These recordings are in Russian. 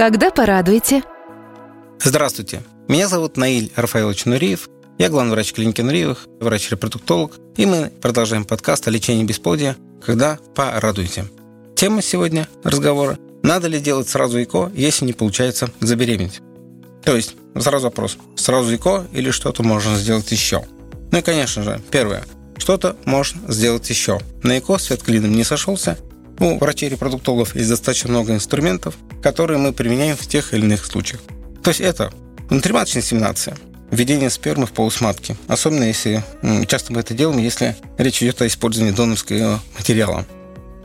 Когда порадуете? Здравствуйте. Меня зовут Наиль Рафаилович Нуриев. Я главный врач клиники Нуриевых, врач-репродуктолог. И мы продолжаем подкаст о лечении бесплодия «Когда порадуете». Тема сегодня разговора – надо ли делать сразу ЭКО, если не получается забеременеть? То есть, сразу вопрос, сразу ЭКО или что-то можно сделать еще? Ну и, конечно же, первое, что-то можно сделать еще. На ЭКО свет клином не сошелся, у врачей-репродуктологов есть достаточно много инструментов, которые мы применяем в тех или иных случаях. То есть это внутриматочная инсеминация, введение спермы в полость матки. Особенно если часто мы это делаем, если речь идет о использовании донорского материала.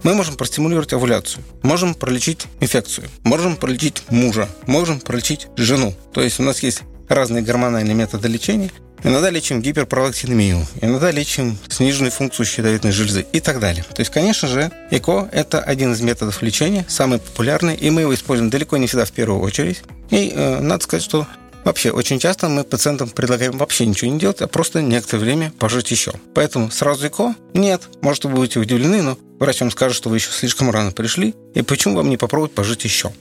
Мы можем простимулировать овуляцию, можем пролечить инфекцию, можем пролечить мужа, можем пролечить жену. То есть у нас есть разные гормональные методы лечения, Иногда лечим гиперпролактинемию, иногда лечим сниженную функцию щитовидной железы и так далее. То есть, конечно же, ЭКО – это один из методов лечения, самый популярный, и мы его используем далеко не всегда в первую очередь. И э, надо сказать, что Вообще, очень часто мы пациентам предлагаем вообще ничего не делать, а просто некоторое время пожить еще. Поэтому сразу ЭКО? Нет. Может, вы будете удивлены, но врач вам скажет, что вы еще слишком рано пришли, и почему вам не попробовать пожить еще?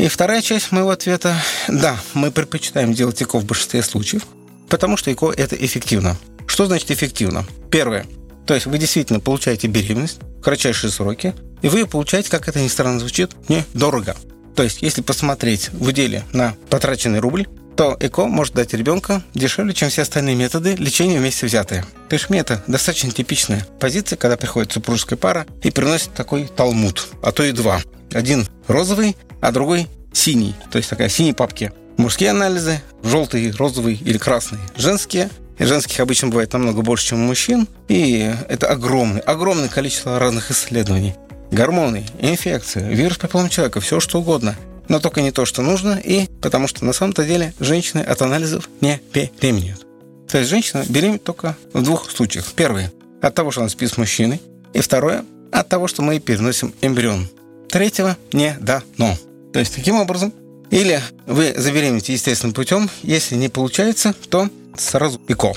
И вторая часть моего ответа – да, мы предпочитаем делать ЭКО в большинстве случаев, Потому что ЭКО – это эффективно. Что значит эффективно? Первое. То есть вы действительно получаете беременность в кратчайшие сроки, и вы ее получаете, как это ни странно звучит, недорого. То есть, если посмотреть в деле на потраченный рубль, то ЭКО может дать ребенка дешевле, чем все остальные методы лечения вместе взятые. То есть мне это достаточно типичная позиция, когда приходит супружеская пара и приносит такой талмуд, а то и два. Один розовый, а другой синий, то есть такая синей папки. Мужские анализы, желтый, розовый или красный. Женские. Женских обычно бывает намного больше, чем у мужчин. И это огромное, огромное количество разных исследований. Гормоны, инфекции, вирус папиллома человека, все что угодно. Но только не то, что нужно, и потому что на самом-то деле женщины от анализов не беременеют. То есть женщина беременеет только в двух случаях. Первый – от того, что она спит с мужчиной. И второе – от того, что мы переносим эмбрион. Третьего не дано. То есть, таким образом, или вы забеременеете естественным путем. Если не получается, то сразу ЭКО.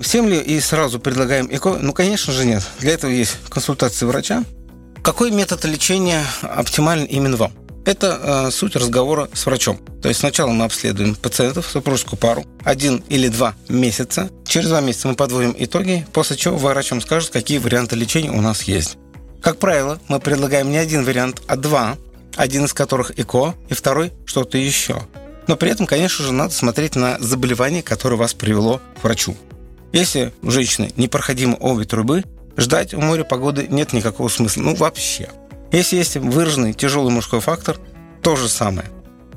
Всем ли и сразу предлагаем ЭКО? Ну, конечно же, нет. Для этого есть консультация врача. Какой метод лечения оптимален именно вам? Это э, суть разговора с врачом. То есть сначала мы обследуем пациентов, супружескую пару, один или два месяца. Через два месяца мы подводим итоги, после чего врач вам скажет, какие варианты лечения у нас есть. Как правило, мы предлагаем не один вариант, а два, один из которых ЭКО, и второй что-то еще. Но при этом, конечно же, надо смотреть на заболевание, которое вас привело к врачу. Если у женщины непроходимы обе трубы, ждать у моря погоды нет никакого смысла. Ну, вообще. Если есть выраженный тяжелый мужской фактор, то же самое.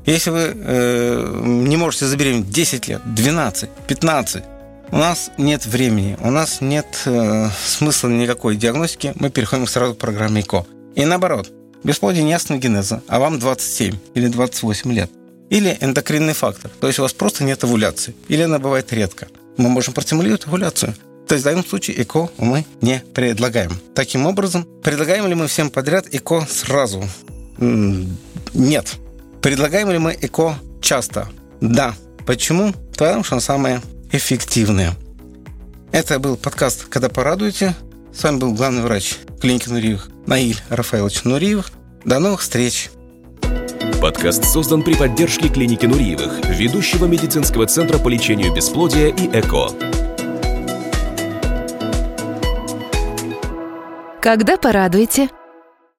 Если вы э, не можете забеременеть 10 лет, 12, 15, у нас нет времени, у нас нет э, смысла никакой диагностики, мы переходим сразу к программе ЭКО. И наоборот, Бесплодие не генеза, а вам 27 или 28 лет. Или эндокринный фактор, то есть у вас просто нет овуляции, или она бывает редко. Мы можем простимулировать овуляцию. То есть в данном случае ЭКО мы не предлагаем. Таким образом, предлагаем ли мы всем подряд ЭКО сразу? Нет. Предлагаем ли мы ЭКО часто? Да. Почему? Потому что он самое эффективное. Это был подкаст «Когда порадуете». С вами был главный врач клиники Нуриевых Наиль Рафаилович Нуриевых. До новых встреч! Подкаст создан при поддержке клиники Нуриевых, ведущего медицинского центра по лечению бесплодия и ЭКО. Когда порадуете –